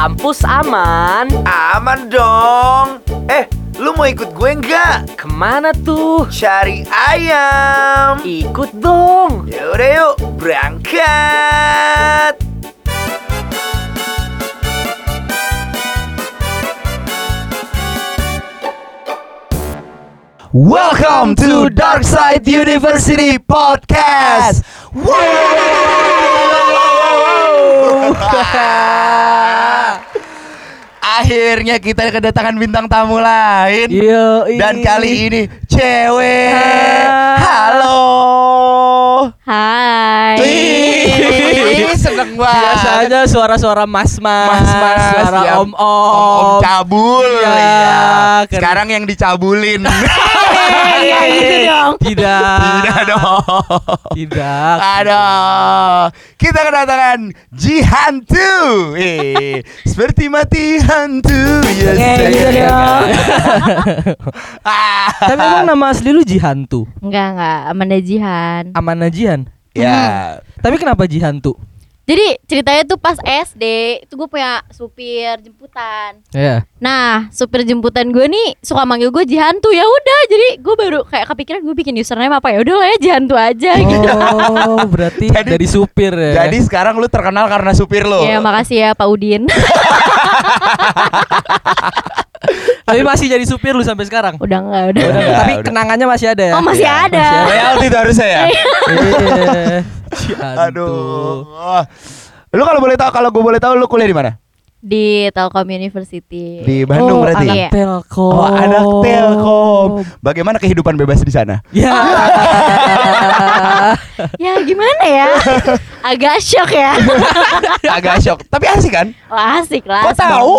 kampus aman. Aman dong. Eh, lu mau ikut gue nggak? Ke mana tuh? Cari ayam. Ikut dong. Yaudah yuk, berangkat. Welcome to Dark Side University Podcast. Akhirnya kita kedatangan bintang tamu lain. Yo, Dan kali ini cewek. Hai. Halo. Hai. Seneng banget. Biasanya suara-suara mas-mas, Mas-mas, suara yang om-om. om-om cabul. Iya, Iya. keren. Sekarang yang dicabulin. Iya gitu dong. Tidak. Tidak dong. Tidak. Aduh, kita kedatangan Jihantu. Eh, seperti mati hantu. Oke, yes, gitu. Ah. Tapi emang nama asli lu Jihantu? Enggak enggak, Amanda Jihan. Amana Jihan. Ya. Tapi kenapa Jihantu? Jadi ceritanya tuh pas SD itu gue punya supir jemputan. Ya. Nah supir jemputan gue nih suka manggil gue Jihantu ya udah jadi gue baru kayak kepikiran gue bikin username apa ya udah lah ya Jihantu aja gitu. Oh, berarti Jadi- dari supir ya. Jadi sekarang lu terkenal karena supir lu. Ya makasih ya Pak Udin. Tapi masih jadi supir lu sampai sekarang. udah enggak udah. Udah, Udah, tapi udah. kenangannya masih ada ya. Oh masih Ya, ada. Royalty itu harusnya ya. Aduh. Lu kalau boleh tahu kalau gue boleh tahu lu kuliah di mana? Di Telkom University. Di Bandung oh, berarti. Anak Iya. Telkom. Oh, anak Telkom. Bagaimana kehidupan bebas di sana? Ya. Ya gimana ya? Agak shock ya. Agak shock, tapi asik kan? Wah, asik lah. Kok tahu?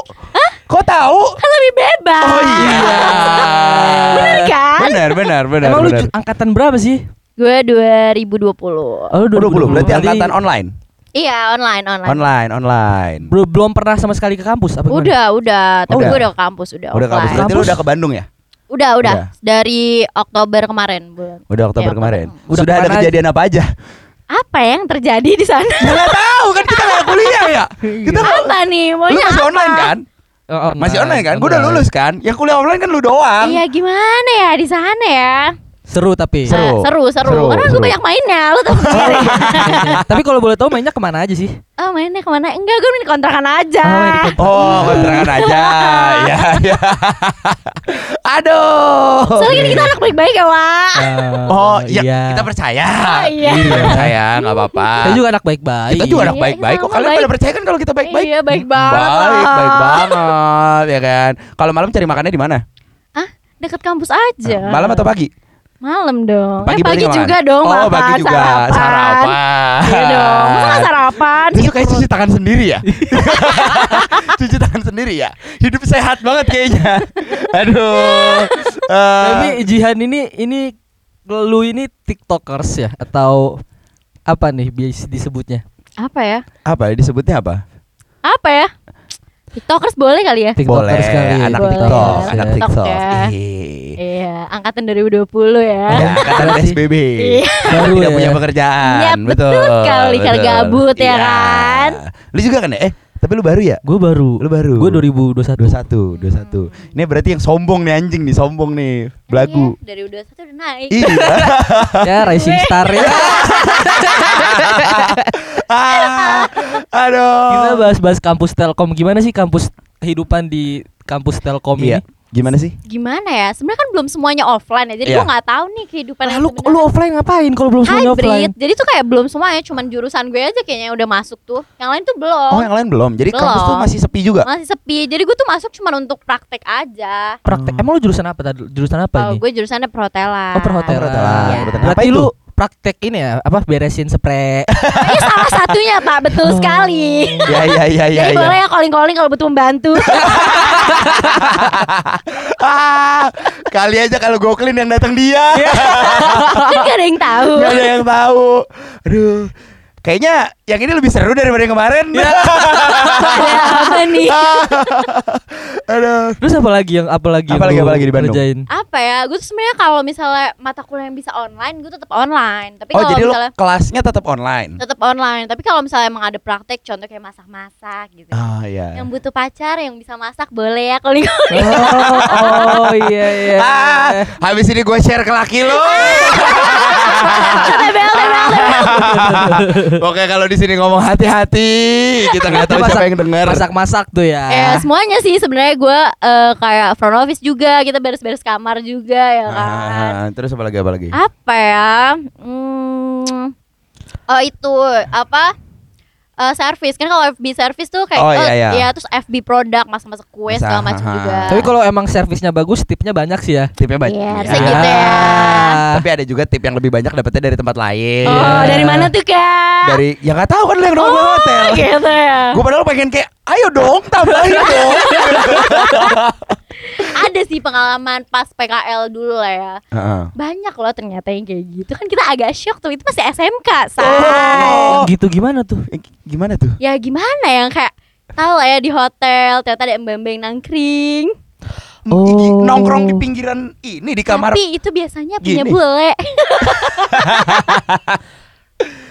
Kok tahu? Kan lebih bebas. Oh iya. Bener kan? Benar, benar, benar. Emang lu benar. ju- angkatan berapa sih? Gue 2020. Oh, Oh, 20, berarti angkatan online. Iya, online, online. Online, online. belum belum pernah sama sekali ke kampus apa gimana? Udah, udah. Tapi Udah. gue udah ke kampus, udah. Udah kampus. offline. Berarti lu Kampus? udah ke Bandung ya? Udah, udah. Udah. Dari Oktober kemarin, bulan. Udah Oktober Iya, kemarin. Udah Sudah ada kejadian apa aja? Apa yang terjadi di sana? Enggak tahu kan kita nggak kuliah ya. Kita apa nih? Lu Maunya masih apa? online kan? Oh, Masih online kan? Gue udah lulus kan? Yang kuliah online kan lu doang. Iya, gimana ya di sana ya? Seru tapi. Seru. Eh, seru, seru. Seru, Karena seru. gue banyak mainnya, lu tau sendiri. tapi kalau boleh tahu mainnya ke mana aja sih? oh, mainnya ke mana? Enggak, gue main kontrakan aja. Oh, main di kontrakan. Oh, kontrakan aja. Ya, ya. Aduh. Soalnya kita anak baik-baik ya, Wak. Oh, iya, kita percaya. Oh, iya. Kita percaya, nggak apa-apa. Kita juga anak baik-baik. Kita juga anak Iya, baik-baik. Kok kalian pada percaya kan kalau kita baik-baik? Iya, baik banget. Baik, baik banget, ya kan. Kalau malam cari makannya di mana? Ah, deket kampus aja. Malam atau pagi? Malam dong. Pagi eh, pagi berarti makan? juga dong Oh, makan, pagi juga. sarapan. Sarapan. Iya dong. Masa sarapan? Lu suka cuci tangan sendiri ya? cuci tangan sendiri ya? Hidup sehat banget kayaknya. Aduh. Eh, Tapi Jihan ini ini lu ini tiktokers ya atau apa nih biasa disebutnya? Apa ya? apa ya disebutnya apa? Apa ya? TikTokers boleh kali ya? Tiktokers Boleh, kali. anak Boleh. TikTok, ya. anak TikTok TikTok. ya. Ih. Iya, angkatan 2020 ya. Ya, kata PSBB. Iya. Baru Tidak ya. punya pekerjaan. Iya, betul sekali, kalau betul. gabut ya Iya. kan? Lu juga kan ya? Eh, tapi lu baru ya? Gue baru. Lu baru. Gue 2021. 21, 21. Ini berarti yang sombong nih anjing nih, sombong nih. Belagu. Iya, dari udah satu udah naik. Iya. ya Rising Star ya. Ah, Aduh. Kita bahas-bahas kampus Telkom. Gimana sih kampus kehidupan di kampus Telkom Iya. ini? Gimana sih? Gimana ya? Sebenarnya kan belum semuanya offline ya. Jadi Iya. gua nggak tahu nih kehidupan yang lu lu offline ngapain kalau belum semuanya offline? hybrid. Jadi tuh kayak belum semuanya, cuman jurusan gue aja kayaknya yang udah masuk tuh. Yang lain tuh belum. Oh, yang lain belum. Jadi Belum. kampus tuh masih sepi juga. Masih sepi. Jadi gue tuh masuk cuma untuk praktek aja. Praktek. Emang lu jurusan apa tadi? Jurusan apa Kalau ini? gue jurusannya perhotelan. Oh, perhotelan. perhotelan. Perhotelan. Berarti Apa itu? lu praktek ini ya, apa beresin spray. Ini salah satunya Pak, betul Oh. sekali. Ya ya ya ya. Jadi ya. boleh ya calling-calling kalau butuh membantu. ah, kali aja kalau goklin yang datang dia. kan gak ada yang tahu. Gak ada yang tahu. Aduh. Kayaknya yang ini lebih seru daripada yang kemarin. Ada apa nih? Aduh. Terus apa lagi yang apa lagi Apa lagi, apa lagi di Bandung? kerjain? Apa ya? Gue tuh sebenarnya kalau misalnya mata kuliah yang bisa online, gue tetap online. Tapi Oh, kalau misalnya kelasnya tetap online. tetap online. Tapi kalau misalnya emang ada praktek, contoh kayak masak-masak gitu. Oh iya. Yang butuh pacar yang bisa masak boleh ya kalau Oh, oh iya iya. Ah, habis ini gue share ke laki lo. Oke, kalau di sini ngomong hati-hati, kita nggak tahu siapa yang dengar. Masak-masak tuh ya. Ya semuanya sih sebenarnya gue eh, kayak front office juga, kita beres-beres kamar juga ya kan. Ah, terus apa lagi apa lagi? Apa ya? Hmm, oh itu apa? Eh, service kan kalau FB service tuh kayak Oh, eh, iya, iya. ya terus FB produk masak-masak kue segala macam juga. Tapi kalau emang servisnya bagus, tipnya banyak sih ya. Tipnya banyak. Iya, Ya. harusnya gitu ya. Tapi ada juga tip yang lebih banyak dapetnya dari tempat lain. Oh, dari mana tuh kak? Dari ya nggak tahu kan lu yang nomor oh, hotel. gitu ya. Gue padahal pengen kayak ayo dong tambahin dong. Pengalaman pas PKL dulu lah ya. Heeh. Banyak loh ternyata yang kayak gitu kan kita agak shock tuh itu masih SMK say. Oh. Gitu gimana tuh? Eh, Gimana tuh? Ya gimana yang kayak tahu lah ya di hotel ternyata ada mbak-mbak yang nangkring. Oh. Nongkrong di pinggiran ini di kamar. Tapi itu biasanya punya Gini. bule.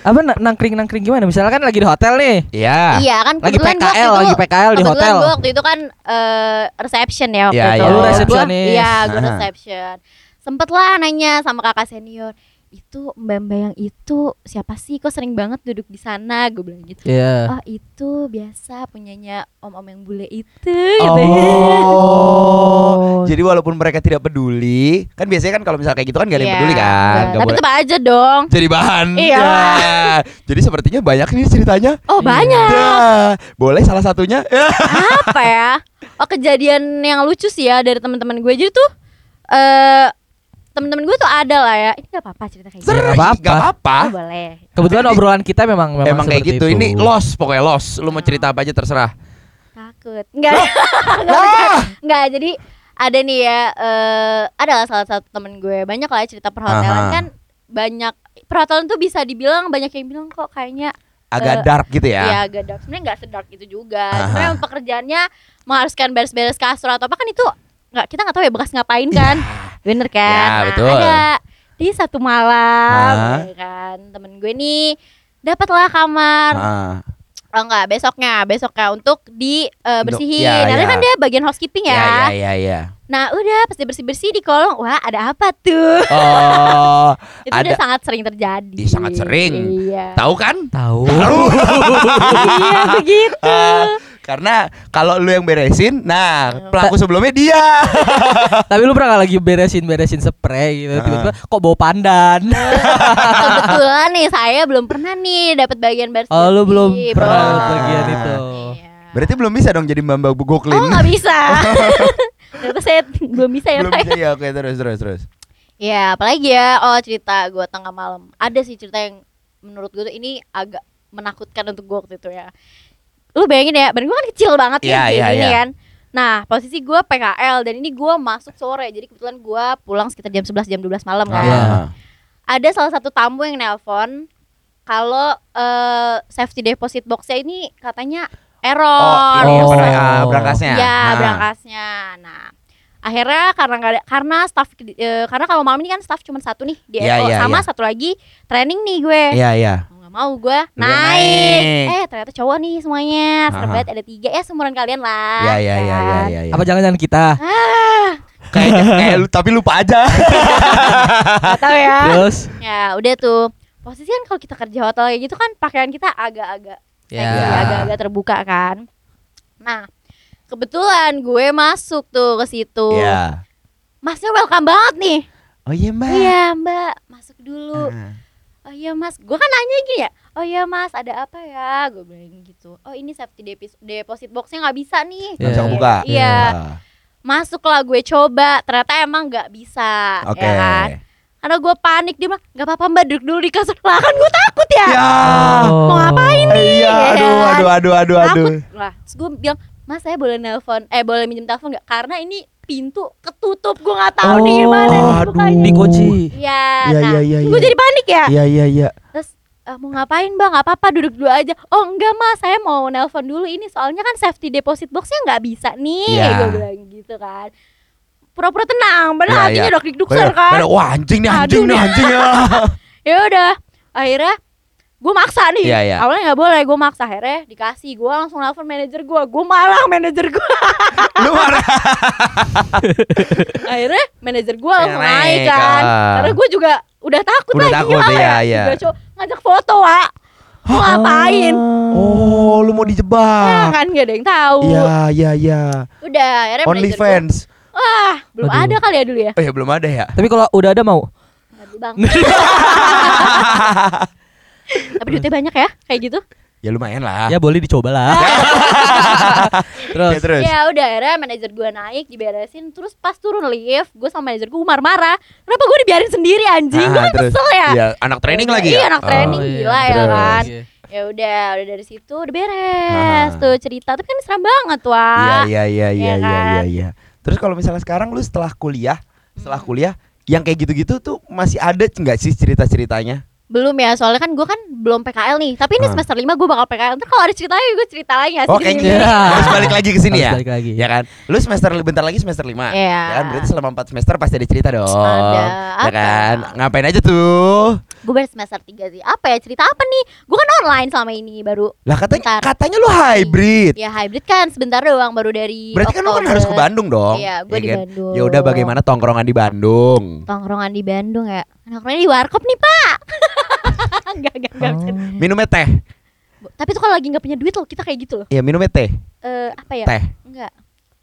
Apa na- nangkring-nangkring gimana? Misalnya kan lagi di hotel nih. Iya. iya kan Lagi PKL, itu- lagi PKL di hotel. gua waktu itu kan eh, reception ya waktu Iya, itu. iya, Oh, lu Gua- resepsionis. Iya, gue reception. Sempet lah nanya sama kakak senior. Itu mbak-mbak yang itu siapa sih? Kok sering banget duduk di sana? Gue bilang gitu. Iya. Oh itu biasa punyanya om-om yang bule itu gitu ya. Oh. Jadi walaupun mereka tidak peduli, kan biasanya kan kalau misalnya kayak gitu kan gak ada yang Iya, peduli kan. Nggak Tapi tetap aja dong. jadi bahan. Iya. Ya. Jadi sepertinya banyak nih ceritanya. Oh banyak. Ya, boleh salah satunya. Ya. Apa ya? Oh kejadian yang lucu sih ya dari teman-teman gue. Jadi tuh eh teman-teman gue tuh ada lah ya. Ini gak apa-apa cerita kayak gitu. Nggak apa-apa. Gak apa-apa. Oh, boleh. Kebetulan obrolan kita memang memang, Emang kayak seperti gitu. itu. Ini los pokoknya los. Lu mau cerita apa aja terserah. Takut. Enggak. Enggak. Enggak. Jadi ada nih ya eh ada lah salah satu temen gue banyak lah ya cerita perhotelan Aha. kan banyak perhotelan tuh bisa dibilang banyak yang bilang kok kayaknya Agak Eh, dark gitu ya. ya agak dark sebenarnya nggak sedark itu juga Aha. sebenarnya emang pekerjaannya mengharuskan beres-beres kasur atau apa kan itu nggak kita nggak tahu ya bekas ngapain kan bener kan Ya, Nah, betul. ada di satu malam ya kan temen gue nih dapatlah kamar Ah. oh enggak besoknya besoknya untuk dibersihin ya, Karena ya. kan dia bagian housekeeping Ya, ya, ya, ya, ya. nah udah pas dia bersih bersih di kolong wah ada apa tuh Oh, itu udah ada. sangat sering terjadi sangat sering. iya Tahu kan? Tahu. iya begitu Ah, karena kalau lu yang beresin, nah Hmm. pelaku sebelumnya dia. Tapi lu pernah gak lagi beresin-beresin spray gitu Ah. tiba-tiba kok bau pandan. kebetulan nih saya belum pernah nih dapat bagian bersih Oh, lu belum pernah bagian itu. Iya. Berarti belum bisa dong jadi mbak mbak goklin. oh nggak bisa ternyata saya belum bisa ya belum bisa ya. Oke, terus terus terus. ya apalagi ya oh cerita gue tengah malam ada sih cerita yang menurut gue tuh ini agak menakutkan untuk gue waktu itu ya lu bayangin ya badan gue kan kecil banget Iya, ya kayak iya, gini iya. kan nah posisi gue PKL dan ini gue masuk sore jadi kebetulan gue pulang sekitar jam 11 jam 12 malam kan. Ah. ada salah satu tamu yang nelpon kalau eh, safety deposit boxnya ini katanya error. Oh, ini Oh. ah, berangkasnya? Ya, Nah. berangkasnya. Nah, akhirnya karena ada karena staff eh, karena kalau malam ini kan staff cuma satu nih di Eko iya, sama iya. satu lagi training nih gue. Iya, iya. Mau nggak mau gue naik. naik. Eh ternyata cowok nih semuanya. Banget ada tiga ya seumuran kalian lah. Iya, iya, iya, iya, kan. iya, iya. Apa jangan-jangan kita? Ah, Kayak kayak lu tapi lupa aja. nggak tahu ya. Terus Ya udah tuh posisi kan kalau kita kerja hotel kayak gitu kan pakaian kita agak-agak Ya. seksi, agak-agak terbuka kan. Nah kebetulan gue masuk tuh ke situ. Iya. Masnya welcome banget nih. Oh iya, Mbak. Iya mbak masuk dulu. Ah. Oh iya mas, gue kan nanya gini ya. Oh iya mas, ada apa ya? Gue bilang gitu. Oh ini safety depis- deposit boxnya nggak bisa nih. Nggak bisa Iya. kebuka. Iya. Masuklah gue coba, ternyata emang nggak bisa. Oke. Ya kan? Karena gue panik dia bilang nggak apa-apa mbak duduk dulu di kasur lah kan gue takut ya. Ya. Oh. Mau ngapain nih? Iya, ya aduh, kan? aduh, aduh, aduh, aduh. Takut lah. Terus gue bilang mas saya boleh nelpon, eh boleh minjem telepon nggak? Karena ini pintu ketutup, gue nggak tahu nih gimana nih aduh. bukanya. Dikunci. Iya, Iya, nah, iya, iya, gue iya. jadi panik ya. Iya, iya, iya. Terus "Eh, mau ngapain bang nggak apa-apa duduk dulu aja oh enggak mas saya mau nelpon dulu ini soalnya kan safety deposit boxnya nggak bisa nih Iya. gue bilang gitu kan pura-pura tenang padahal Iya, hatinya iya. udah klik kan Wah anjing nih anjing Aduh, nih nih. anjing ya. ya udah akhirnya gue maksa nih Iya, iya. awalnya nggak boleh gue maksa akhirnya dikasih gue langsung nelfon manajer gue gue marah manajer gue Lu marah. akhirnya manajer gue langsung Naik, naik kan ah. karena gue juga udah takut Udah lah takut, iya, ya iya. Tiga cowok ngajak foto wa mau ngapain Oh, lu mau ya dijebak. kan gak ada yang tahu Iya, iya, iya. udah akhirnya manajer Only gua, fans. wah belum Aduh. ada kali ya dulu ya Oh ya belum ada ya. Tapi kalau udah ada mau? Bang tapi duitnya banyak ya kayak gitu Ya lumayan lah. Ya boleh dicoba lah. Terus. Ya, terus. ya udah akhirnya manajer gue naik diberesin terus pas turun lift gue sama manajer gue marah-marah kenapa gue dibiarin sendiri anjing gue Ah, kan kesel ya Iya, anak training Udah, lagi iya, ya. anak training. gila ya terus. kan. Iya. ya udah udah dari situ udah beres Ah. tuh cerita tapi kan serem banget wah Iya, iya, iya, iya, Iya iya, iya, kan? iya. Terus kalau misalnya sekarang lu setelah kuliah, setelah kuliah yang kayak gitu-gitu tuh masih ada nggak sih cerita-ceritanya? Belum ya soalnya kan gue kan belum PKL nih tapi ini Ah. semester 5 gue bakal PKL ntar kalau ada ceritanya gue cerita lagi Oh, di sini? kayaknya Iya. harus balik lagi ke sini ya. balik lagi. Ya kan? Lu semester bentar lagi semester 5. Iya. Ya kan? Berarti selama 4 semester pasti ada cerita dong. Ada. Ya Apa? kan? Ngapain aja tuh? gue baru semester 3 sih apa ya cerita apa nih gue kan online selama ini baru Lah katanya Bentar. katanya lu hybrid. ya hybrid kan sebentar doang baru dari Berarti kan lu kan Oktober. harus ke Bandung dong. Iya, gua di kan? Bandung. Ya udah bagaimana tongkrongan di Bandung? tongkrongan di Bandung ya nongkrongnya di warkop nih pak enggak enggak enggak Oh. Minumnya teh. tapi tuh kalau lagi nggak punya duit loh kita kayak gitu loh Ya minumnya teh. Eh apa ya Teh. enggak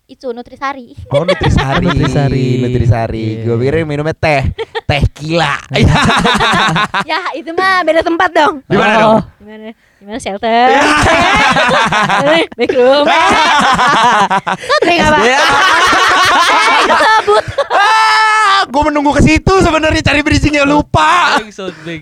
itu nutrisari Oh nutrisari. Nutrisari. Nutrisari. Iya. Gue pikir minumnya teh. Teh gila. ya itu mah beda tempat dong Di mana Oh. dong? gimana gimana shelter Eh, backroom Satu nggak pak Ya. Gue menunggu ke situ sebenarnya cari bridgingnya lupa.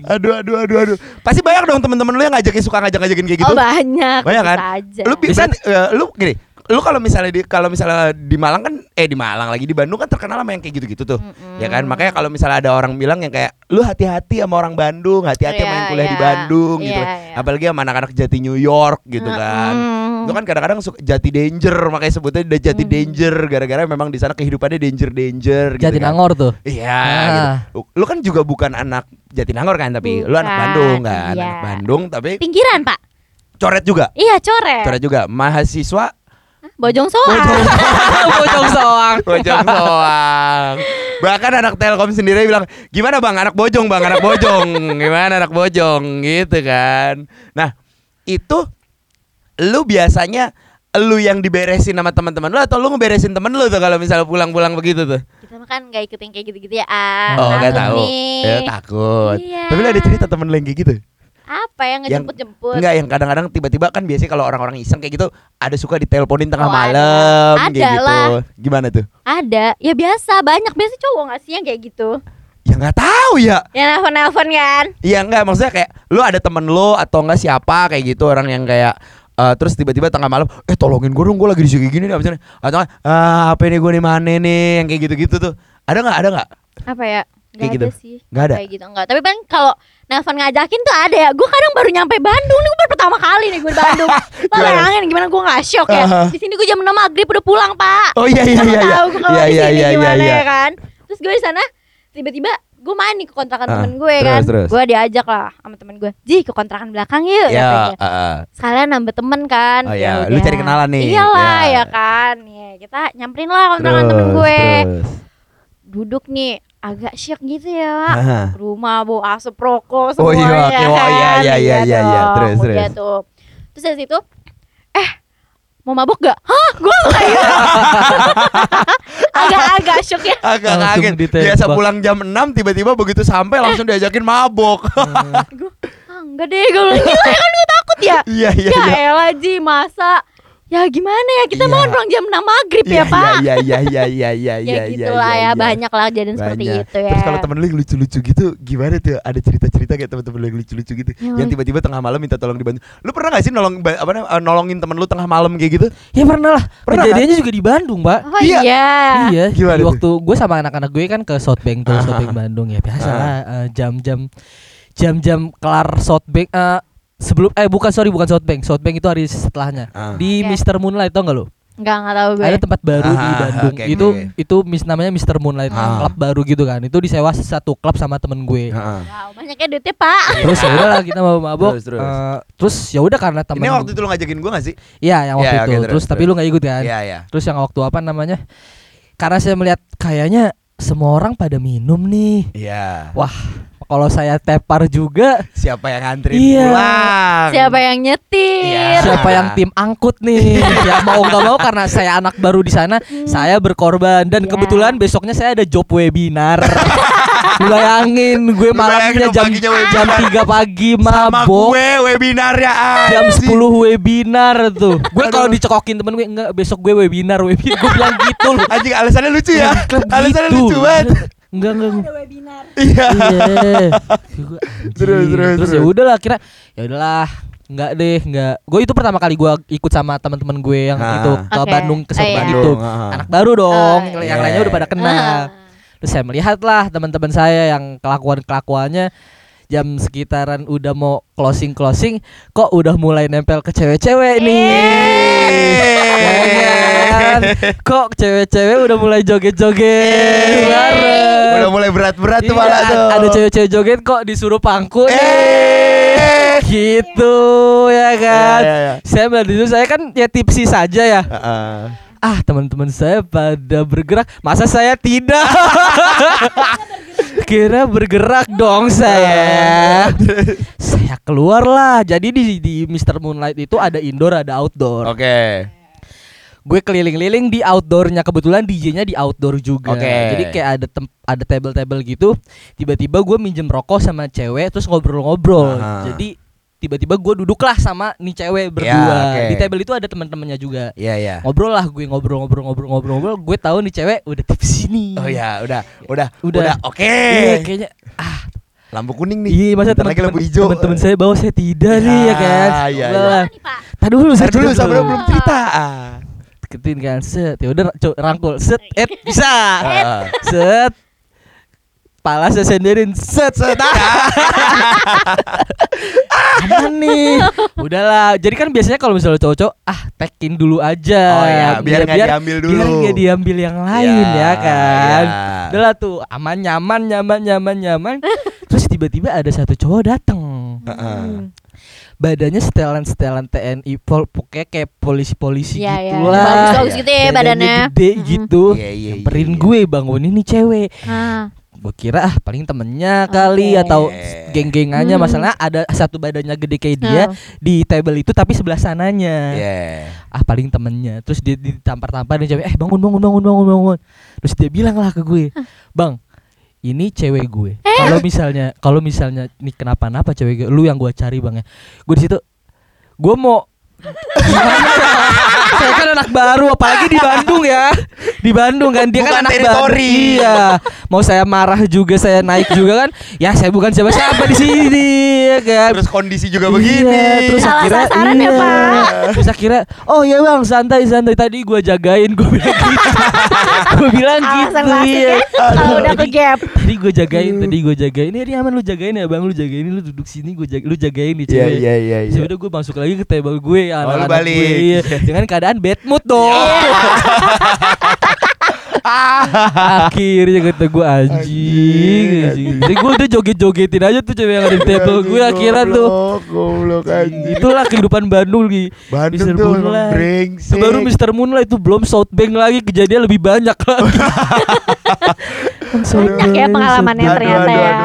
Aduh, aduh, aduh, aduh. Pasti banyak dong teman-teman lu yang ngajakin suka ngajak-ngajakin kayak gitu. oh banyak Banyak kan? aja. Lu bi- Bisa- eh, lu gini, lu kalau misalnya di kalau misalnya di Malang kan eh di Malang lagi di Bandung kan terkenal sama yang kayak gitu-gitu tuh. Mm-mm. Ya kan? Makanya kalau misalnya ada orang bilang yang kayak lu hati-hati sama orang Bandung, hati-hati sama Iya, yang kuliah di iya. Bandung gitu. Iya, iya. Apalagi sama anak-anak Jati New York gitu kan. Mm-mm. Itu kan kadang-kadang suka Jati Danger makanya sebutnya udah Jati Hmm. Danger gara-gara memang di sana kehidupannya danger-danger gitu kan. Jatinangor tuh. Iya Ah. gitu. Lu- Lu kan juga bukan anak Jatinangor kan tapi lu anak Bukan, Bandung kan, iya. anak Bandung tapi pinggiran pak coret juga. iya coret Coret juga. Mahasiswa bojong soang Bocong soang. Bojong soang. Bahkan anak Telkom sendiri bilang, "Gimana Bang, anak bojong, Bang, anak bojong. Gimana anak bojong?" gitu kan. Nah, itu lu biasanya lu yang diberesin sama teman-teman lu atau lu ngeberesin temen lu tuh kalau misalnya pulang-pulang begitu tuh? kita mah kan nggak ikut yang kayak gitu-gitu ya ah Oh, nggak takut tahu. nih. Ya takut. Iya. Tapi lu ada cerita temen lu yang kayak gitu? Apa yang ngejemput-jemput? Enggak yang kadang-kadang tiba-tiba kan biasanya kalau orang-orang iseng kayak gitu ada suka diteleponin tengah Oh, ada. malam Ada kayak gitu. lah. Gimana tuh? ada. Ya biasa banyak. Biasa cowok nggak sih yang kayak gitu? Ya nggak tahu ya. ya nelfon kan? Iya enggak maksudnya kayak lu ada temen lu atau enggak siapa kayak gitu orang yang kayak eh, terus tiba-tiba tengah malam eh tolongin gue dong gue lagi di sini gini nih ini atau ah apa ini gue nih mana nih? Yang kayak gitu-gitu tuh. Ada nggak? Ada nggak? Apa ya Kayak Nggak gitu? ada sih Nggak ada? kayak gitu enggak tapi kan kalau nelfon ngajakin tuh ada ya gue kadang baru nyampe Bandung nih gue baru pertama kali nih gue di Bandung lo Gimana? bayangin gimana gue nggak shock ya Aha. di sini gue jam 6 maghrib udah pulang pak oh iya iya iya iya tahu gue kalau iya di iya sini iya iya gimana iya ya kan terus gue di sana tiba-tiba gue main nih ke kontrakan Ah, temen gue terus, kan terus. gue diajak lah sama temen gue Ji ke kontrakan belakang yuk ya ah, ah. sekalian nambah temen kan Oh, Ya iya, lu udah. cari kenalan nih. iyalah Ya. ya kan ya kita nyamperin lah kontrakan temen gue terus. duduk nih agak syok gitu ya Aha. rumah bau asap rokok Oh semuanya iya, oke. Wah, iya, kan? iya, iya, iya, iya. dong, Terus, terus. tuh terus dari situ eh mau mabuk gak? Hah? Gue kayak agak-agak shock ya agak kaget biasa pulang jam 6 tiba-tiba begitu sampai langsung diajakin mabok gue ah, enggak deh gue bilang gila ya kan gue takut ya iya iya ya iya elah Ji masa ya gimana ya kita mau Iya. pulang jam 6 maghrib Iya, ya pak iya iya iya iya iya iya ya iya, gitu lah iya, ya iya. banyak lah kejadian seperti itu ya Terus kalau temen lu yang lucu-lucu gitu gimana tuh? Ada cerita-cerita kayak temen-temen lu yang lucu-lucu gitu Ya, Yang tiba-tiba tengah malam minta tolong dibantu Lu pernah gak sih nolong apa namanya, nolongin temen lu tengah malam kayak gitu? Ya pernah lah. Pernah, Kejadiannya juga di Bandung, Pak. oh Iya. iya, Iya, Gimana di tuh? waktu gue sama anak-anak gue kan ke Southbank tuh, Ah. Southbank Bandung ya biasa Ah. lah eh, jam-jam jam-jam kelar Southbank eh sebelum eh bukan sorry bukan Southbank Southbank itu hari setelahnya Ah. di Oke. Mr Moonlight tau gak lo Enggak enggak tahu gue. ada tempat baru di Ah, Bandung oke, itu oke. itu mis namanya Mr Moonlight Ah. klub baru gitu kan itu disewa satu klub sama temen gue Heeh. Wow, banyaknya duitnya, Pak. terus ya udahlah kita mau mabok Terus, terus. Eh, terus ya udah karena temen Ini waktu itu lu ngajakin gua gak sih? iya yang waktu Iya, itu oke, terus, terus, tapi terus. lu nggak ikut kan Iya, iya. terus yang waktu apa namanya karena saya melihat kayaknya semua orang pada minum nih Iya. wah kalau saya tepar juga Siapa yang ngantri Iya. pulang? Siapa yang nyetir? Iya. siapa yang tim angkut nih ya mau nggak mau karena saya anak baru di sana saya berkorban dan Ya. kebetulan besoknya saya ada job webinar bayangin gue malamnya jam jam webinar. 3 pagi Sama mabok gue webinarnya jam anjing. 10 webinar tuh gue kalau dicekokin temen gue enggak besok gue webinar webinar gue bilang gitu loh Anjing alasannya lucu ya. Klub alasannya gitu. lucu banget. Enggak enggak enggak. Iya. Iya. Terus, terus, terus ya udahlah kira ya udahlah Enggak deh, enggak. Gue itu pertama kali gue ikut sama teman-teman gue yang Ah. itu ke Oke. Bandung ke Oh, iya. Serban itu. Bandung, ah. Anak baru dong, Oh, yang iya. lainnya udah pada kenal. Ah. Terus saya melihat lah teman-teman saya yang kelakuan-kelakuannya jam sekitaran udah mau closing closing kok udah mulai nempel ke cewek-cewek nih. Ya kan? Kok cewek-cewek udah mulai joget-joget bareng. Udah mulai berat-berat tuh Iya, malah tuh. Ada cewek-cewek joget kok disuruh pangku nih. Eh. Gitu ya kan. Iya, iya, iya. Saya melihat itu saya kan ya tipsi saja ya. Ah teman-teman saya pada bergerak, masa saya tidak? Kira bergerak dong saya. saya keluar lah. Jadi di di Mr Moonlight itu ada indoor ada outdoor. Oke. Gue keliling-liling di outdoornya kebetulan DJ-nya di outdoor juga. Oke. Jadi kayak ada tem ada table-table gitu. Tiba-tiba gue minjem rokok sama cewek terus ngobrol-ngobrol. Aha. Jadi tiba-tiba gue duduklah sama nih cewek berdua. oke. Di table itu ada teman-temannya juga. Iya, iya. Ngobrol lah gue ngobrol-ngobrol-ngobrol-ngobrol-ngobrol. Gue tahu nih cewek udah tips sini. Oh ya, udah, udah, Udah. udah, oke. Iya, kayaknya ah Lampu kuning nih. iya masa lagi lampu hijau. teman-teman saya bawa saya tidak Ya, nih ya kan. iya, iya. Tar dulu saya dulu, dulu. belum cerita. Ah. Deketin kan set. Ya udah rangkul set et bisa. Ah. set. Pala saya senderin set set. Aman nih. Udahlah. Jadi kan biasanya kalau misalnya cowok-cowok ah tekin dulu aja. Oh iya, biar nggak diambil dulu. biar nggak diambil yang lain Iya, ya kan? iya. udahlah tuh. Aman nyaman nyaman nyaman nyaman. Terus tiba-tiba ada satu cowok dateng. Heeh. Badannya setelan-setelan TNI pol pokoknya kayak polisi-polisi Iya, iya. gitu lah Bagus-bagus gitu ya badannya. gede Mhm. gitu Iya, iya, nyamperin iya. gue bangun ini cewek Ah. gue kira ah paling temennya kali Oke. atau Eh. geng-gengannya Hmm. masalah ada satu badannya gede kayak dia Ah. di table itu tapi sebelah sananya Iya. ah paling temennya terus dia ditampar-tampar nih cewek eh bangun bangun bangun bangun bangun terus dia bilang lah ke gue bang ini cewek gue Eh. kalau misalnya kalau misalnya nih kenapa-napa cewek gue lu yang gue cari bang ya gue di situ gue mau? saya kan anak baru apalagi di Bandung ya di Bandung kan dia Bukan kan anak teritori. baru iya mau saya marah juga saya naik juga kan ya saya bukan siapa-siapa di sini ya kan Terus kondisi juga Iya, begini. terus Salah akhirnya sasaran ya, iya. Pak. Terus akhirnya oh ya bang santai santai tadi gua jagain gua bilang gitu. gua bilang gitu Alasan klasik iya. ya kalau udah ke gap. Tadi gua jagain, tadi gua jagain. Ini aman lu jagain ya bang, lu jagain lu duduk sini, gua jaga, lu jagain nih Iya, cewek. iya, iya, iya. udah gua masuk lagi ke table gue, Oh, lu anak-anak balik. gue, iya. dengan keadaan bad mood dong. Akhirnya kata gue anjing, Anjing, anjing. Jadi gue udah joget-jogetin aja tuh cewek yang ada di table gue akhirnya tuh. Goblok, goblok anjing. Itulah kehidupan Bandung Gi. Bandung Mr. tuh Moonlight. brengsek. Baru Mr. Moonlight itu belum Southbank lagi kejadian lebih banyak lagi. Banyak ya pengalamannya Aduh, ternyata aduh, ya.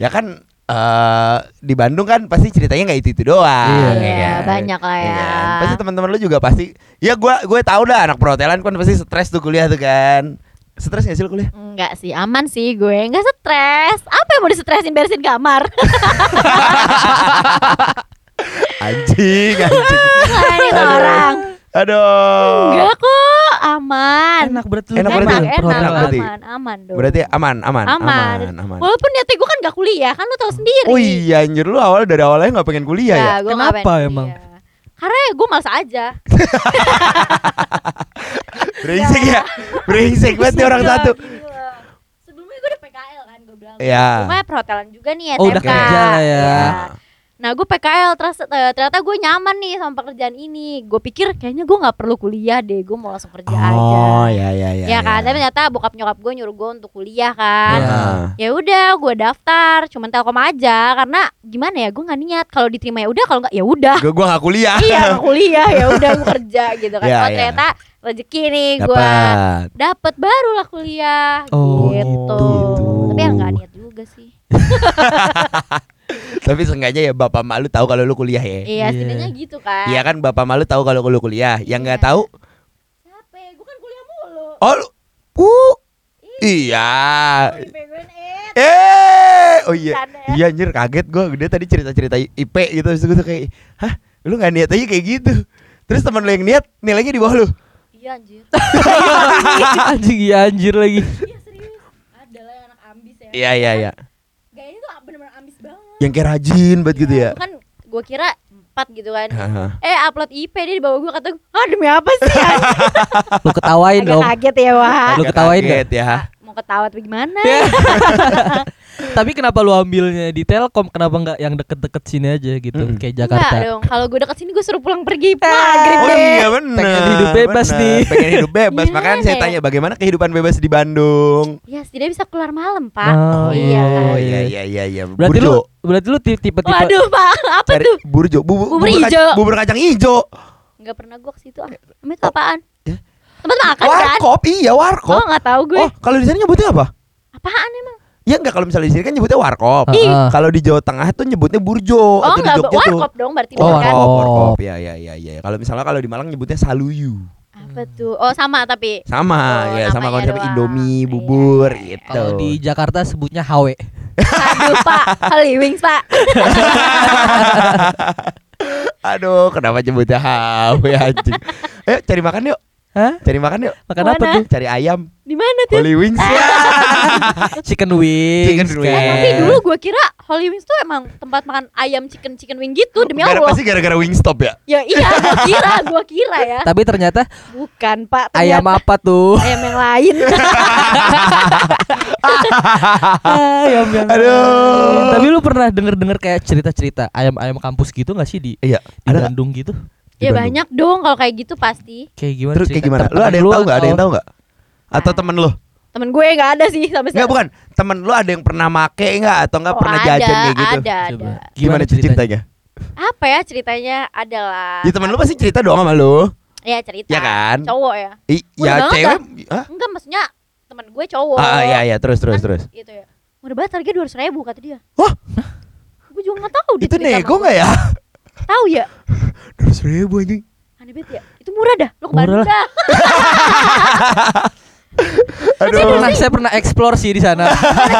Ya kan eh di Bandung kan pasti ceritanya nggak itu itu doang. Iya. ya Iya, kan? banyak lah ya. Iya kan? Pasti teman-teman lu juga pasti. Ya gua gue tahu dah anak perhotelan kan pasti stres tuh kuliah tuh kan. Stres gak sih lu kuliah? Enggak sih, aman sih gue. Enggak stres. Apa yang mau distresin beresin kamar? Anjing, anjing. Ini orang. Aduh. Enggak kok, aman. Enak berarti lu Enak makan berarti. enak, perhotelan. Enak berarti. aman, aman dong. Berarti aman, aman, aman, aman. aman. Walaupun niatnya gue kan gak kuliah, kan lu tahu sendiri. Oh iya anjir lu awal dari awalnya nggak pengen kuliah ya? gue Kenapa emang? kuliah. Karena ya gue males aja. Brengsek ya. Brengsek banget nih orang satu. gila. Sebelumnya gue udah PKL kan gue bilang. Iya. Cuma perhotelan juga nih Oh, udah kerja lah ya. Nah gue PKL terus eh, ternyata gue nyaman nih sama pekerjaan ini. Gue pikir kayaknya gue nggak perlu kuliah deh, gue mau langsung kerja aja. Oh, ya ya ya. ya kan, tapi ternyata bokap nyokap gue nyuruh gue untuk kuliah kan. Iya. Ya udah, gue daftar, cuman telkom aja karena gimana ya, gue nggak niat kalau diterima ya udah, kalau nggak ya udah. Gue gua gak kuliah. iya, nggak kuliah ya udah gue kerja gitu kan. Iya, oh iya. ternyata rezeki nih gue Dapat. dapet barulah kuliah Oh, gitu. gitu. Tapi ya nggak niat juga sih. Tapi seenggaknya ya bapak malu tahu kalau lu kuliah ya. Iya, Iya. setidaknya gitu kan. Iya kan bapak malu tahu kalau lu kuliah. Yang nggak Iya. tahu, Siapa? Gue kan kuliah mulu. oh lu, uh, iya. Ed. Eh, oh iya. Ya. Iya anjir kaget gua Dia tadi cerita-cerita IP gitu Terus gue tuh kayak Hah lu gak niat aja kayak gitu Terus teman lu yang niat Nilainya di bawah lu Iya anjir. anjing iya anjir lagi. Iya serius. Ada lah yang anak ambis ya. Iya iya iya Gayanya tuh bener-bener ambis banget. Yang kayak rajin banget gitu ya Kan gue kira empat gitu kan. Eh upload IP dia di bawah gue kata ah demi apa sih? anjing?" Lu ketawain Agak dong. kaget ya wah. Lu ketawain Kaget ya Mau ketawa atau gimana? Tapi kenapa lu ambilnya di Telkom? Kenapa nggak yang deket-deket sini aja gitu, Mm-mm. kayak Jakarta? Enggak dong. Kalau gue deket sini gue suruh pulang pergi maghrib Oh deh. iya bener Pengen hidup bebas bener. nih. Pengen hidup bebas Gimana Makanya saya ya? tanya Bagaimana kehidupan bebas di Bandung Ya setidaknya bisa keluar malam pak. Oh, iya. Oh kan. iya iya iya iya Berarti Burjo lu berarti lu ti- tipe-tipe Waduh pak, apa Cari tuh? Burjo Bubur, Bubur kac- ijo. Bubur kacang hijau Enggak pernah gue ke situ ah. Tuh apaan? Tempat makan kan? Warkop Iya warkop Oh nggak tahu gue. Oh kalau di sana nyebutnya apa? Apaan emang? Ya enggak kalau misalnya di sini kan nyebutnya warkop. Ah. Kalau di Jawa Tengah tuh nyebutnya burjo Oh atau di enggak, Jogja tuh. warkop dong berarti Oh, kan? warkop, warkop. warkop. Ya ya ya ya. Kalau misalnya kalau di Malang nyebutnya saluyu. Apa tuh? Oh sama tapi. Sama Oh, ya sama konsep doang. Indomie, Iya, bubur iya, gitu. Kalau di Jakarta sebutnya HW. Aduh pak, Holy Wings pak. Aduh, kenapa nyebutnya hawe anjing? Ayo cari makan yuk. Hah? Cari makan yuk. Makan Mana? apa tuh? Cari ayam. Di mana tuh? Holy Wings ya. Chicken wings. Chicken wings. Eh, tapi dulu gue kira Holy Wings tuh emang tempat makan ayam chicken chicken wing gitu demi Gara Allah. pasti gara-gara Wingstop ya. Ya iya, gue kira, gue kira ya. Tapi ternyata Bukan pak. ayam ternyata apa tuh? Ayam yang lain. ayam yang Aduh. Tapi lu pernah denger-denger kayak cerita-cerita ayam-ayam kampus gitu gak sih di Iya. di Ada? Bandung gitu? Ya Bandung. banyak dong kalau kayak gitu pasti. Kayak gimana? Terus kayak gimana? Lu ada yang tahu nggak? Ada yang tahu nggak? Atau temen lu? Temen gue nggak ada sih sampai Enggak bukan. Temen lu ada yang pernah make nggak atau enggak Oh, pernah ada, jajan kayak gitu? Ada, Coba. ada. Gimana tuh ceritanya? Apa ya ceritanya? Adalah. Ya temen lu pasti cerita dong sama lu. Ya cerita. Ya kan? Cowok ya. I, ya banget cewek. Hah? Enggak maksudnya temen gue cowok. Ah iya iya terus terus Kan terus. Gitu ya. Murah banget harganya dua ribu kata dia. Wah. Gue juga nggak tahu dia Itu nego nggak ya? Tahu ya? Dua ribu anjing. Aneh banget ya. Itu murah dah. Lu ke Murah Bandung lah. dah. Saya pernah, saya pernah explore sih di sana.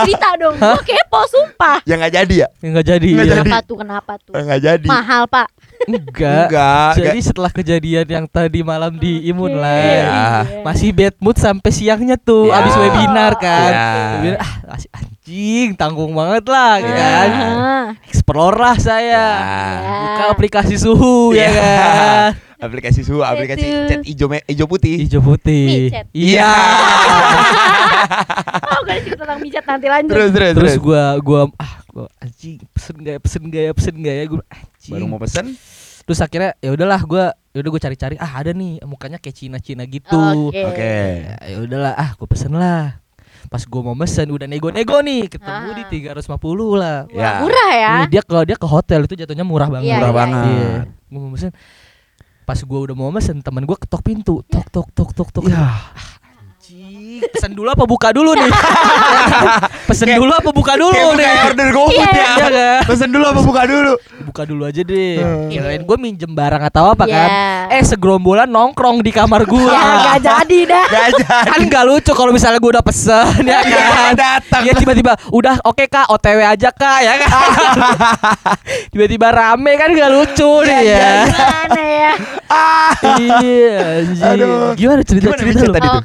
Cerita dong. Gue kepo sumpah. Yang nggak jadi ya? Enggak jadi. Nggak ya. jadi. Kenapa tuh? Kenapa tuh? Enggak jadi. Mahal pak. Enggak. Enggak. Jadi setelah kejadian yang tadi malam di Imun lah. Iya. Masih bad mood sampai siangnya tuh Iya. abis webinar kan. Iya. Webinar, ah anjing tanggung banget lah Iya. kan. Ah. Explore lah saya. Ya. Buka aplikasi suhu ya Iya. kan. Aplikasi suhu, aplikasi Itu. cat hijau me- hijau putih. Hijau putih. Iya. Oh gak cerita tentang mijat nanti lanjut. Terus terus Terus gua gua ah gua anjing pesen gak ya pesen gak ya pesen gak ya gua anjing. baru mau pesen. Terus akhirnya ya udahlah gua ya udah gua cari-cari ah ada nih mukanya kayak Cina-Cina gitu. Oke. Oke. Ya, ya udahlah ah gua pesen lah. Pas gua mau mesen udah nego-nego nih ketemu Ah. di 350 lah. Ya. murah ya. Iya, dia kalau dia ke hotel itu jatuhnya murah banget. Iya, Murah iya, banget. Iya. Gua mau mesen pas gua udah mau mesen teman gua ketok pintu tok tok tok tok tok Ya. Anjing pesen dulu apa buka dulu nih pesen Kayak- dulu apa buka dulu Kayak nih kayak order GoFood Iya. ya. Iya kan? Pesen dulu apa buka dulu? buka dulu aja deh Hmm. kirain gue minjem barang atau apa Iya. kan eh segerombolan nongkrong di kamar gue Ya gak jadi dah. Gak jadi. kan gak lucu kalau misalnya gue udah pesen ya Iya, kan datang. Iya tiba-tiba udah oke kak OTW aja kak ya kan tiba-tiba rame kan gak lucu nih ya Gimana ya? iya anjing. Aduh. gimana cerita Gimana cerita lu tadi tuh?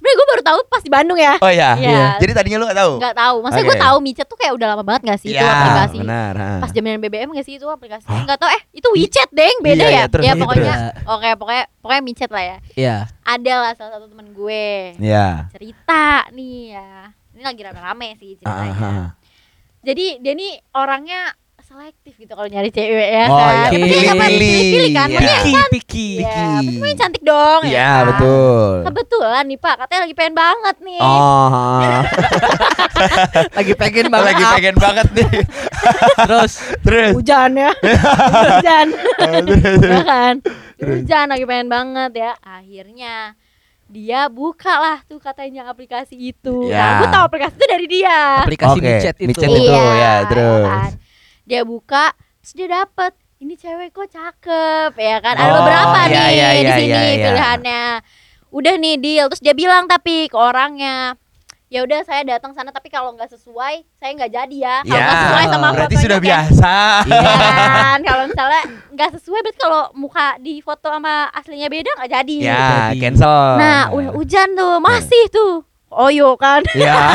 Oke. Sebenarnya gue baru tahu pas di Bandung ya. Oh iya. Iya. Jadi tadinya lu gak tahu? Nggak tahu. Maksudnya gue Oke. tahu micet tuh kayak udah lama banget gak sih itu Iya, aplikasi. benar. ha. Pas jaminan BBM gak sih itu aplikasi? Hah? Nggak tahu eh itu WeChat deng beda Iya, ya. iya, terus, ya iya, pokoknya terus. oke pokoknya pokoknya micet lah ya. Iya Ada lah salah satu teman gue Iya. cerita nih ya. Ini lagi rame-rame sih Ah, ceritanya ah, ah. jadi dia nih orangnya selektif gitu kalau nyari cewek ya Oh, kan iya, pilih, pilih. pilih kan Iya. Piki, cantik piki. ya Piki. yang cantik dong ya Iya kan? betul. kebetulan nih pak katanya lagi pengen banget nih Oh. Lagi pengen banget. lagi pengen banget nih. Terus Terus. hujan ya hujan Terus. ya kan hujan lagi pengen banget ya akhirnya dia buka lah tuh katanya aplikasi itu Ya. nah gue tahu aplikasi itu dari dia aplikasi Oke, micet itu. micet itu. ya, terus. kan. Dia buka terus dia dapet ini cewek kok cakep ya kan ada Oh, beberapa iya, nih iya, di iya, sini iya, iya. pilihannya udah nih deal terus dia bilang tapi ke orangnya ya udah saya datang sana tapi kalau nggak sesuai saya nggak jadi ya kalau nggak sesuai sama berarti fotonya sudah kan. biasa. Iya kan kalau misalnya nggak sesuai berarti kalau muka di foto sama aslinya beda nggak jadi Ya, Jadi. cancel. nah udah hujan tuh masih tuh oyo kan Ya.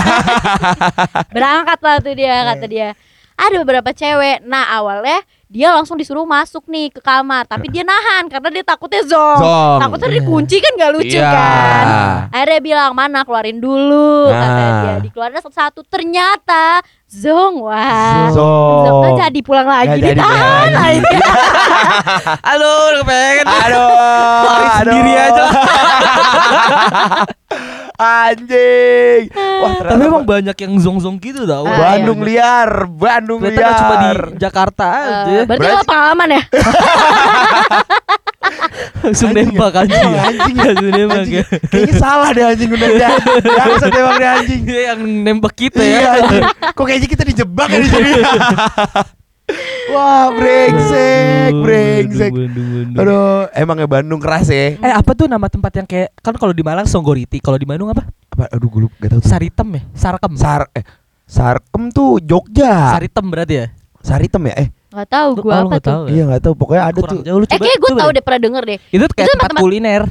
berangkat lah tuh dia kata dia ada beberapa cewek nah awalnya dia langsung disuruh masuk nih ke kamar tapi dia nahan karena dia takutnya zong, Zong. takutnya dikunci kan gak lucu Iya. kan akhirnya bilang mana keluarin dulu kata Nah. dia dikeluarin satu-satu ternyata zong wah Zong. Zong jadi pulang lagi jadi ditahan lagi. Aduh, pengen. Aduh. Aduh. sendiri aja. Anjing. Wah, ternyata Tapi emang banyak yang zong-zong gitu tau. Ah, Bandung liar, Bandung Ternyata nggak cuma di liar. Jakarta Eh, aja. berarti Berarti- lo pengalaman ya Langsung Anjing nembak ya? anjing. Oh, anjing ya? Langsung nembak Anjing. ya. Kayaknya salah deh anjing udah dia. Yang usah tembak deh anjing. Dia yang nembak kita Iya ya. anjing. Kok kayaknya kita dijebak ya di sini. Wah, brengsek, Aduh, brengsek. Aduh, emangnya Bandung keras ya? Eh apa tuh nama tempat yang kayak kan kalau di Malang Songgoriti, kalau di Bandung apa? Apa? Aduh, gue lupa, gak tau tuh. Saritem ya? Sarkem. Sar eh Sarkem tuh Jogja. Saritem berarti ya? Saritem ya? Eh, nggak tahu Lu- gua oh, apa tuh tahu ya? iya nggak tahu. Pokoknya ada Kurang tuh. jauh lu eh kayak gue tahu deh. pernah denger deh Itu kayak Itu tempat tempat-tempat- kuliner.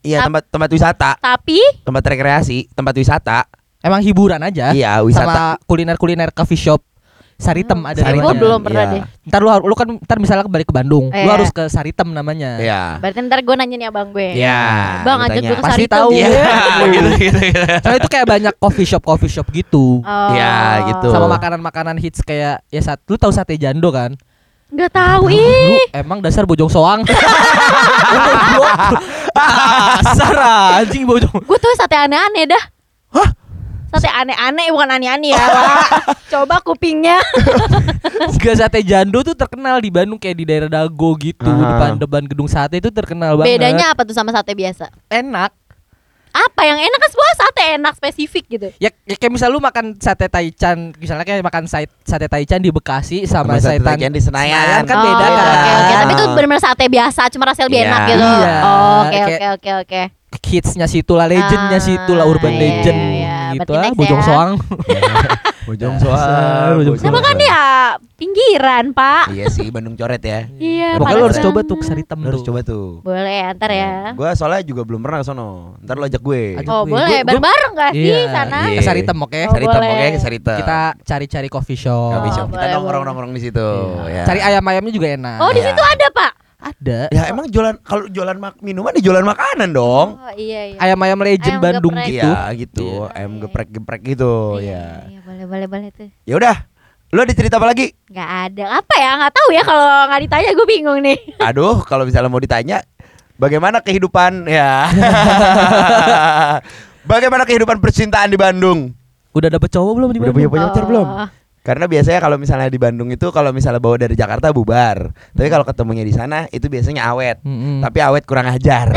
Iya, tempat tempat wisata, tapi tempat rekreasi, tempat wisata. Emang hiburan aja. Iya, wisata. Sama kuliner-kuliner coffee shop. Saritem Hmm, ada Saritem. gue namanya. belum pernah Iya. deh Ntar lu, lu kan ntar misalnya kembali ke Bandung, lu Iya. harus ke Saritem namanya. Iya. berarti ntar gue nanya nih abang gue Iya. bang lu ajak gue ke Pasti Saritem tahu. ya. Iya, gitu gitu. gitu. Soalnya itu kayak banyak coffee shop coffee shop gitu. Oh. Iya, gitu. Sama makanan-makanan hits kayak ya saat lu tahu sate jando kan? nggak tahu Lu ih emang dasar bojong soang. Dasar anjing bojong. gue tuh sate aneh-aneh dah Hah? Sate aneh-aneh bukan aneh-aneh ya Wak. coba kupingnya Juga sate jando tuh terkenal di Bandung kayak di daerah Dago gitu, Ah. depan depan gedung sate itu terkenal banget. bedanya apa tuh sama sate biasa enak. apa yang enak kan semua sate enak spesifik gitu Ya, ya kayak misal lu makan sate taichan, misalnya kayak makan sate, sate taichan di Bekasi sama, Sama sate sate Taichan di Senayan. kan Oh, beda kan. oke oke tapi itu benar-benar sate biasa cuma rasanya lebih Iya. enak gitu Iya. Oh, oke oke oke oke hitsnya situ lah, legendnya Ah, situ lah, urban iya, legend iya. gitu ah, bojong ya. soang. Bojong soang. bojong sama kan ya pinggiran pak Iya sih, Bandung coret ya. iya Pokoknya lu harus coba tuh ke Saritem Lu harus coba tuh. boleh ya, ntar ya Gua soalnya juga belum pernah ke sono. Ntar lu ajak gue. Ajak oh gue. boleh bareng-bareng gak sih Iya, sana Iya. Ke Saritem oke. Oh, Saritem, oke, ke Saritem. Kita cari-cari coffee shop. Coffee shop. Kita nongkrong-nongkrong di situ. Iya. ya. Cari ayam-ayamnya juga enak. oh di Iya. situ ada pak Ada. Ya emang jualan kalau jualan mak minuman ya jualan makanan dong. oh iya iya Ayam-ayam legend Ayam Bandung geprek. gitu. Iya gitu, Iya. ayam geprek-geprek gitu Iya, ya. iya boleh boleh boleh tuh Ya udah, lu ada cerita apa lagi? nggak ada apa ya nggak tahu ya kalau nggak ditanya gue bingung nih Aduh, kalau misalnya mau ditanya bagaimana kehidupan ya. bagaimana kehidupan percintaan di Bandung? Udah dapet cowok belum di Udah Bandung? punya pacar Oh. belum? Karena biasanya kalau misalnya di Bandung itu kalau misalnya bawa dari Jakarta bubar. Tapi kalau ketemunya di sana itu biasanya awet. Mm-mm. Tapi awet kurang ajar.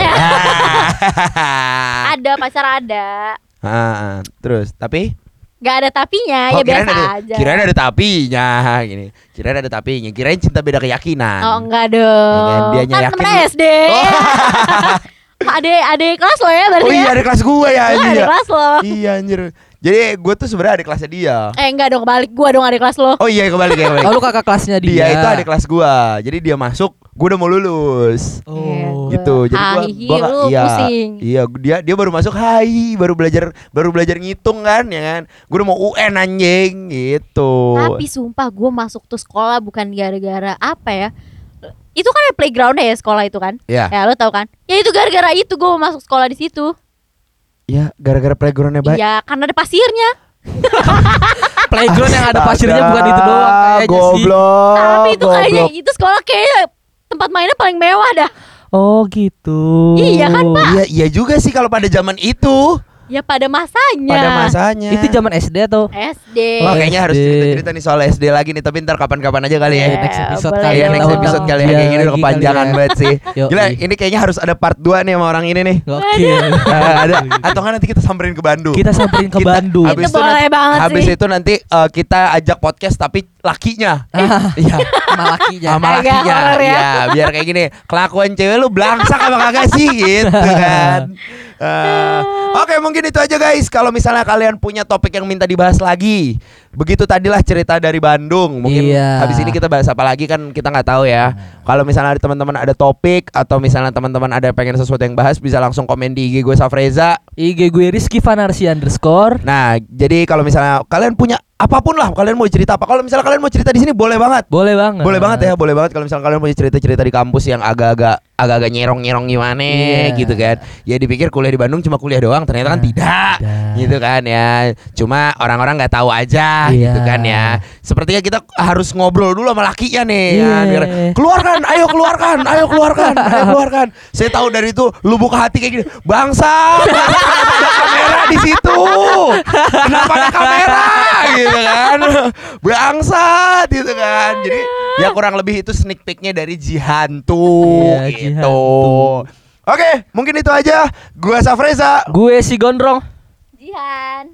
ada pacar ada Ah, terus tapi nggak ada tapinya ya Oh, kirain biasa ada, aja Kirain ada tapinya gini. Kirain ada tapinya. Kirain cinta beda keyakinan. oh enggak dong Ya kan, kan yakin SD Oh. ade ade kelas lo ya berarti Oh iya ya ada kelas gue ya anjir. ada ya. kelas lo Iya anjir. Jadi gue tuh sebenarnya ada kelasnya dia. eh enggak dong balik gua dong ada kelas lo Oh iya kembali ya kembali. Oh lu kakak kelasnya dia. dia itu ada kelas gua. Jadi dia masuk, gua udah mau lulus. Oh. Iya. Gitu. Jadi nggak- lu iya. pusing. Iya, dia dia baru masuk hai, baru belajar baru belajar ngitung kan ya kan. Gua udah mau UN anjing gitu. Tapi sumpah gue masuk tuh sekolah bukan gara-gara apa ya Itu kan ada playground ya sekolah itu kan Ya. Ya lo tau kan Ya itu gara-gara itu gue masuk sekolah di situ Ya, gara-gara playgroundnya baik. Iya karena ada pasirnya Playground yang ada pasirnya bukan itu doang kayaknya sih. Goblok. Tapi itu kayaknya itu sekolah kayaknya tempat mainnya paling mewah dah. Oh gitu. Iya kan, Pak? Iya, iya juga sih kalau pada zaman itu, Ya pada masanya. pada masanya. Itu zaman SD atau? SD. Wah, kayaknya harus cerita-cerita nih soal SD lagi nih, tapi ntar kapan-kapan aja kali ya. Iya, next episode boleh kali Iya, ya. dong. next episode kali ya. Iya, Kayak gini udah kepanjangan kali ya. banget sih. Gila, ini kayaknya harus ada part 2 nih sama orang ini nih. Gokil. Eh, ada atau kan nanti kita samperin ke Bandung. Kita samperin ke Bandung. Habis Itu boleh nanti, banget habis sih. itu nanti eh, kita ajak podcast tapi lakinya. Ah, Iya. sama lakinya. Sama lakinya. ya. Iya, biar kayak gini. Kelakuan cewek lu belangsak apa kagak sih gitu kan. Eh, Oke mungkin itu aja guys. Kalau misalnya kalian punya topik yang minta dibahas lagi Begitu tadilah cerita dari Bandung Mungkin Iya. habis ini kita bahas apa lagi kan kita nggak tahu ya Kalau misalnya ada teman-teman ada topik Atau misalnya teman-teman ada pengen sesuatu yang bahas Bisa langsung komen di IG gue Safreza IG gue Rizky Fanarsi underscore. Nah jadi kalau misalnya kalian punya apa pun lah Kalian mau cerita apa Kalau misalnya kalian mau cerita di sini boleh banget Boleh banget. boleh banget ya, boleh banget kalau misalnya kalian punya cerita-cerita di kampus yang agak-agak agak-agak nyerong-nyerong gimana Iya. gitu kan. Ya dipikir kuliah di Bandung cuma kuliah doang, ternyata kan Nah, tidak. tidak. Gitu kan ya. Cuma orang-orang nggak tahu aja Iya. gitu kan ya. Sepertinya kita harus ngobrol dulu sama lakinya nih Iya. kan. Biar, keluarkan, ayo keluarkan, ayo keluarkan, ayo keluarkan. Saya tahu dari itu lu buka hati kayak gini. Bangsa, ada kamera di situ? Kenapa ada kamera gitu kan? Bangsat gitu kan. Jadi ya kurang lebih itu sneak peeknya dari Jihantu Iya, gitu. Jihantu. Oke, mungkin itu aja. Gua Safreza Gue si Gondrong. Jihan.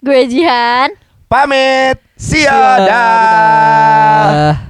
Gue Jihan. Pamit. See ya. Dah. Dadah.